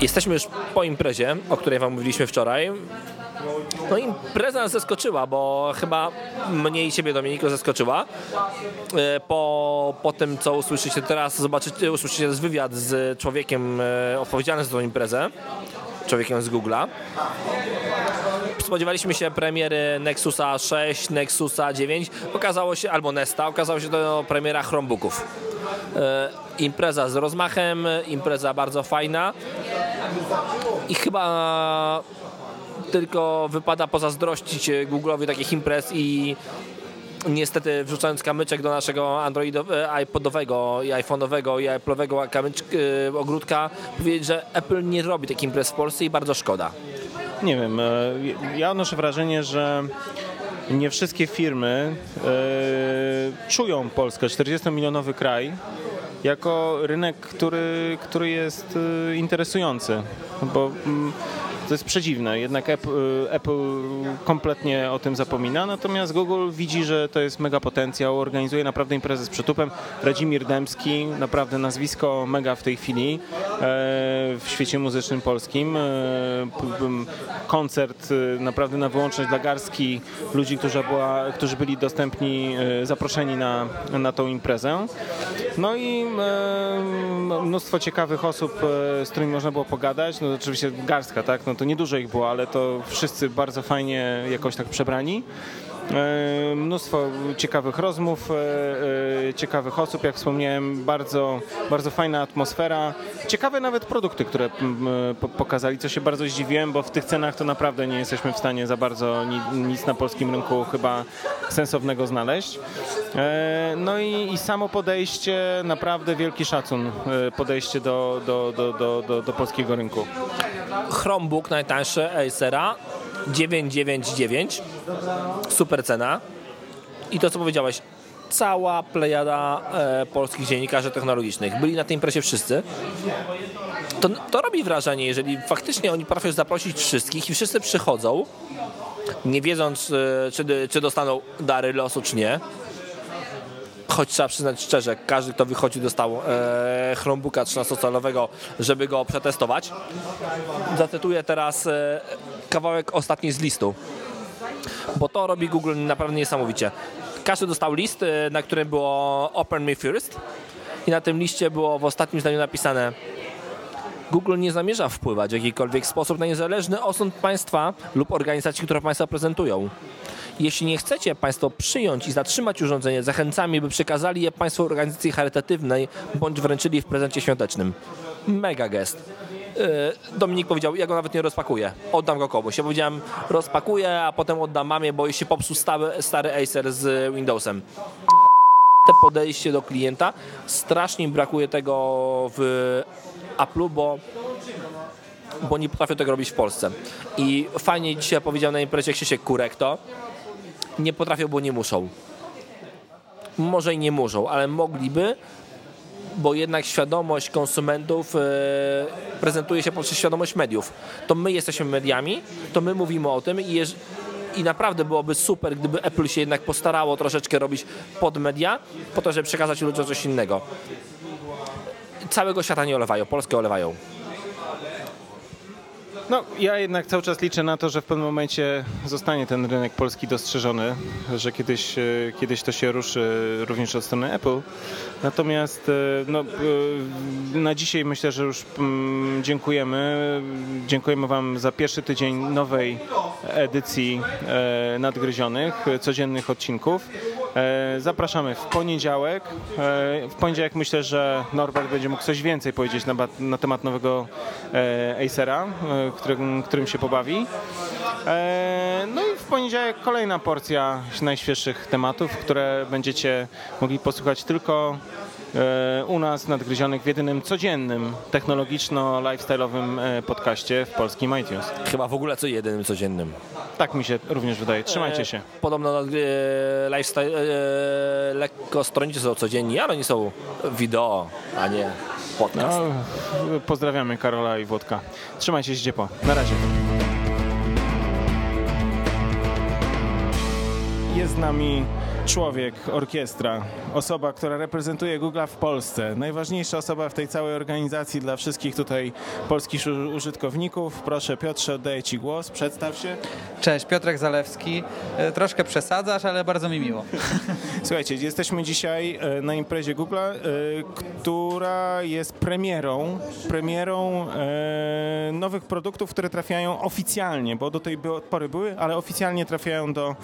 Jesteśmy już po imprezie, o której wam mówiliśmy wczoraj. No impreza nas zaskoczyła, bo chyba mnie i ciebie Dominiku zaskoczyła. E, po, po tym, co usłyszycie teraz, zobaczycie, usłyszycie wywiad z człowiekiem e, odpowiedzialnym za tą imprezę, człowiekiem z Google'a. Spodziewaliśmy się premiery Nexusa 6, Nexusa 9, okazało się, albo Nesta, okazało się to premiera Chromebooków. E, impreza z rozmachem, impreza bardzo fajna i chyba tylko wypada pozazdrościć Google'owi takich imprez i niestety wrzucając kamyczek do naszego Androidowego, iPodowego i iPhone'owego i Apple'owego yy, ogródka powiedzieć, że Apple nie robi takich imprez w Polsce i bardzo szkoda. Nie wiem, e, ja odnoszę wrażenie, że nie wszystkie firmy e, czują Polskę, 40-milionowy kraj, jako rynek, który, który jest e, interesujący. Bo mm, to jest przedziwne, jednak Apple, Apple, kompletnie o tym zapomina, natomiast Google widzi, że to jest mega potencjał, organizuje naprawdę imprezę z przytupem. Radzimir Dębski, naprawdę nazwisko mega w tej chwili e, w świecie muzycznym polskim. E, koncert e, naprawdę na wyłączność dla garstki ludzi, którzy, była, którzy byli dostępni, zaproszeni na, na tą imprezę. No i mnóstwo ciekawych osób, z którymi można było pogadać. No oczywiście garstka, tak? No to niedużo ich było, ale to wszyscy bardzo fajnie jakoś tak przebrani. E, mnóstwo ciekawych rozmów, e, e, ciekawych osób, jak wspomniałem, bardzo, bardzo fajna atmosfera. Ciekawe nawet produkty, które pokazali, co się bardzo zdziwiłem, bo w tych cenach to naprawdę nie jesteśmy w stanie za bardzo nic na polskim rynku chyba sensownego znaleźć. No i, i samo podejście, naprawdę wielki szacun, podejście do, do, do, do, do, do polskiego rynku. Chromebook najtańszy Acera 999 super cena i to co powiedziałeś cała plejada e, polskich dziennikarzy technologicznych. Byli na tej imprezie wszyscy. To, to robi wrażenie, jeżeli faktycznie oni potrafią zaprosić wszystkich i wszyscy przychodzą, nie wiedząc, e, czy, czy dostaną dary losu, czy nie choć trzeba przyznać szczerze, każdy, kto wychodził, dostał e, Chromebooka 13-calowego, żeby go przetestować. Zacytuję teraz e, kawałek ostatni z listu, bo to robi Google naprawdę niesamowicie. Każdy dostał list, e, na którym było Open Me First i na tym liście było w ostatnim zdaniu napisane Google nie zamierza wpływać w jakikolwiek sposób na niezależny osąd państwa lub organizacji, które państwa prezentują. Jeśli nie chcecie Państwo przyjąć i zatrzymać urządzenie, zachęcamy, by przekazali je Państwo organizacji charytatywnej bądź wręczyli w prezencie świątecznym. Mega gest. E, Dominik powiedział, ja go nawet nie rozpakuję, oddam go komuś. Ja powiedziałem, rozpakuję, a potem oddam mamie, bo się popsuł stary, stary Acer z Windowsem. Te podejście do klienta, strasznie brakuje tego w Apple'u, bo bo nie potrafią tego robić w Polsce. I fajnie dzisiaj powiedział na imprezie Krzysiek Kurek to, nie potrafią, bo nie muszą. Może i nie muszą, ale mogliby, bo jednak świadomość konsumentów yy, prezentuje się poprzez świadomość mediów. To my jesteśmy mediami, to my mówimy o tym i, i naprawdę byłoby super, gdyby Apple się jednak postarało troszeczkę robić pod media, po to, żeby przekazać ludziom coś innego. Całego świata nie olewają, Polskę olewają. No, ja jednak cały czas liczę na to, że w pewnym momencie zostanie ten rynek polski dostrzeżony, że kiedyś, e, kiedyś to się ruszy również od strony Apple. Natomiast e, no, e, na dzisiaj myślę, że już mm, dziękujemy. Dziękujemy Wam za pierwszy tydzień nowej edycji nadgryzionych, codziennych odcinków. Zapraszamy w poniedziałek. W poniedziałek myślę, że Norbert będzie mógł coś więcej powiedzieć na, na temat nowego Acera, którym, którym się pobawi. E, no i w poniedziałek kolejna porcja najświeższych tematów, które będziecie mogli posłuchać tylko e, u nas nadgryzionych w jedynym codziennym technologiczno-lifestyle'owym e, podcaście w polskim iTunes. Chyba w ogóle co jedynym codziennym. Tak mi się również wydaje. Trzymajcie się. Podobno lifestyle, lekko stronicy są codzienni, ale oni są wideo, a nie podcast. No, pozdrawiamy Karola i Włodka. Trzymajcie się ciepło. Na razie. Jest z nami człowiek, orkiestra, osoba, która reprezentuje Google w Polsce, najważniejsza osoba w tej całej organizacji dla wszystkich tutaj polskich użytkowników. Proszę Piotrze, oddaję Ci głos, przedstaw się. Cześć, Piotrek Zalewski. E, troszkę przesadzasz, ale bardzo mi miło. Słuchajcie, jesteśmy dzisiaj e, na imprezie Google, która jest premierą, premierą nowych produktów, które trafiają oficjalnie, bo do tej pory były, ale oficjalnie trafiają do,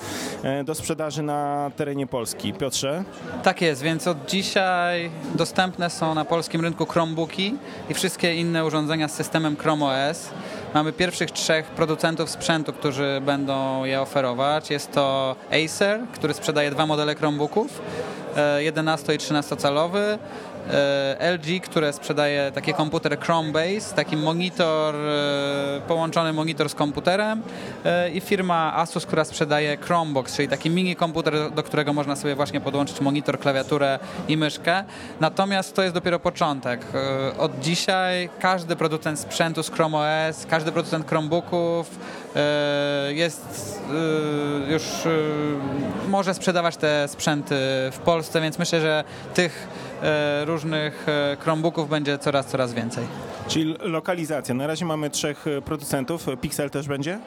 do sprzedaży na terenie Polski. Piotrze? Tak jest, więc od dzisiaj dostępne są na polskim rynku Chromebooki i wszystkie inne urządzenia z systemem Chrome OS. Mamy pierwszych trzech producentów sprzętu, którzy będą je oferować. Jest to Acer, który sprzedaje dwa modele Chromebooków, 11 e, i 13 calowy LG, które sprzedaje taki komputer Chrome-based, taki monitor, e, połączony monitor z komputerem e, i firma Asus, która sprzedaje Chromebox, czyli taki mini komputer, do którego można sobie właśnie podłączyć monitor, klawiaturę i myszkę. Natomiast to jest dopiero początek. Od dzisiaj każdy producent sprzętu z Chrome OS, każdy producent Chromebooków jest już może sprzedawać te sprzęty w Polsce, więc myślę, że tych E, różnych e, Chromebooków będzie coraz, coraz więcej. Czyli lokalizacja. Na razie mamy trzech e, producentów. Pixel też będzie?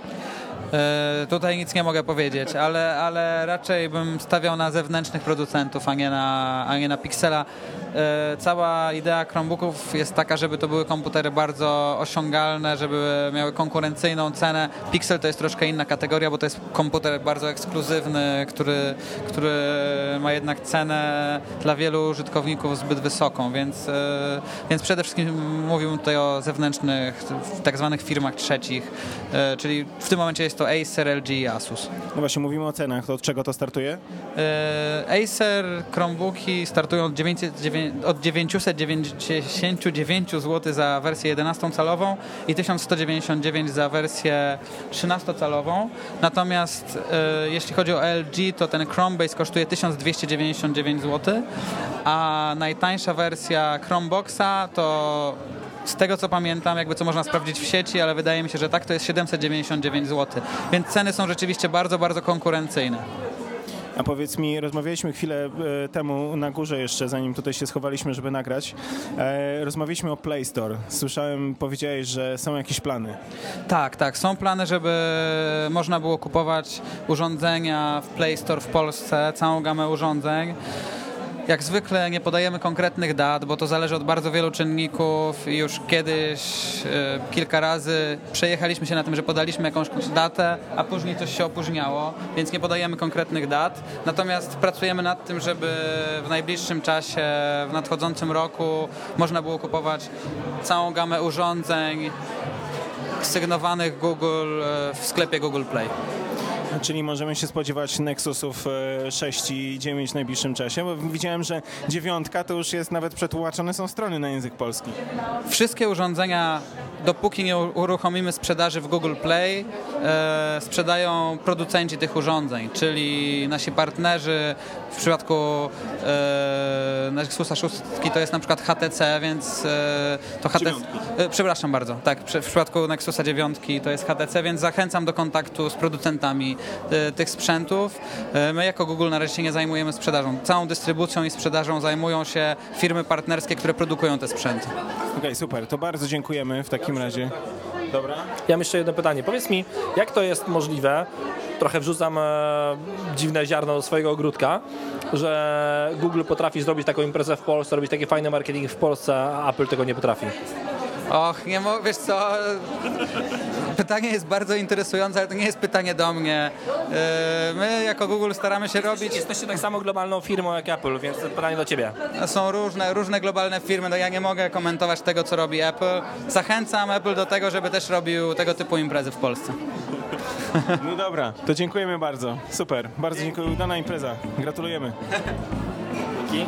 E, tutaj nic nie mogę powiedzieć, ale, ale raczej bym stawiał na zewnętrznych producentów, a nie na, a nie na Pixela. E, cała idea Chromebooków jest taka, żeby to były komputery bardzo osiągalne, żeby miały konkurencyjną cenę. Pixel to jest troszkę inna kategoria, bo to jest komputer bardzo ekskluzywny, który, który ma jednak cenę dla wielu użytkowników zbyt wysoką, więc, e, więc przede wszystkim mówimy tutaj o zewnętrznych, tak zwanych firmach trzecich, czyli w tym momencie jest to Acer, LG i Asus. No właśnie, mówimy o cenach, to od czego to startuje? Acer Chromebooki startują od 909 od 999 zł za wersję 11-calową i 1199 za wersję 13-calową. Natomiast e, jeśli chodzi o LG, to ten Chromebase kosztuje 1299 zł, a najtańsza wersja Chromeboxa to z tego co pamiętam, jakby co można sprawdzić w sieci, ale wydaje mi się, że tak to jest 799 zł. Więc ceny są rzeczywiście bardzo, bardzo konkurencyjne. A powiedz mi, rozmawialiśmy chwilę e, temu na górze jeszcze, zanim tutaj się schowaliśmy, żeby nagrać. E, rozmawialiśmy o Play Store. Słyszałem, powiedziałeś, że są jakieś plany. Tak, tak. Są plany, żeby można było kupować urządzenia w Play Store w Polsce, całą gamę urządzeń. Jak zwykle nie podajemy konkretnych dat, bo to zależy od bardzo wielu czynników już kiedyś e, kilka razy przejechaliśmy się na tym, że podaliśmy jakąś datę, a później coś się opóźniało, więc nie podajemy konkretnych dat. Natomiast pracujemy nad tym, żeby w najbliższym czasie, w nadchodzącym roku można było kupować całą gamę urządzeń sygnowanych Google e, w sklepie Google Play. Czyli możemy się spodziewać Nexusów 6 e, i 9 w najbliższym czasie, bo widziałem, że dziewiątka to już jest nawet przetłumaczone są strony na język polski. Wszystkie urządzenia, dopóki nie uruchomimy sprzedaży w Google Play, e, sprzedają producenci tych urządzeń, czyli nasi partnerzy w przypadku e, Nexusa 6 to jest na przykład HTC, więc e, to HTC... E, przepraszam bardzo, tak, w przypadku Nexusa 9 to jest HTC, więc zachęcam do kontaktu z producentami tych sprzętów. E, my jako Google na razie się nie zajmujemy sprzedażą. Całą dystrybucją i sprzedażą zajmują się firmy partnerskie, które produkują te sprzęty. Okej, okay, super. To bardzo dziękujemy w takim razie. Dobra. Ja mam jeszcze jedno pytanie. Powiedz mi, jak to jest możliwe, trochę wrzucam e, dziwne ziarno do swojego ogródka, że Google potrafi zrobić taką imprezę w Polsce, robić taki fajny marketing w Polsce, a Apple tego nie potrafi. Och, nie mo- wiesz co, pytanie jest bardzo interesujące, ale to nie jest pytanie do mnie. E, my jako Google staramy się robić... Jesteście tak samo globalną firmą jak Apple, więc pytanie do Ciebie. Są różne, różne globalne firmy, no ja nie mogę komentować tego, co robi Apple. Zachęcam Apple do tego, żeby też robił tego typu imprezy w Polsce. No dobra, to dziękujemy bardzo. Super, bardzo dziękuję. Udana impreza. Gratulujemy. Dzięki.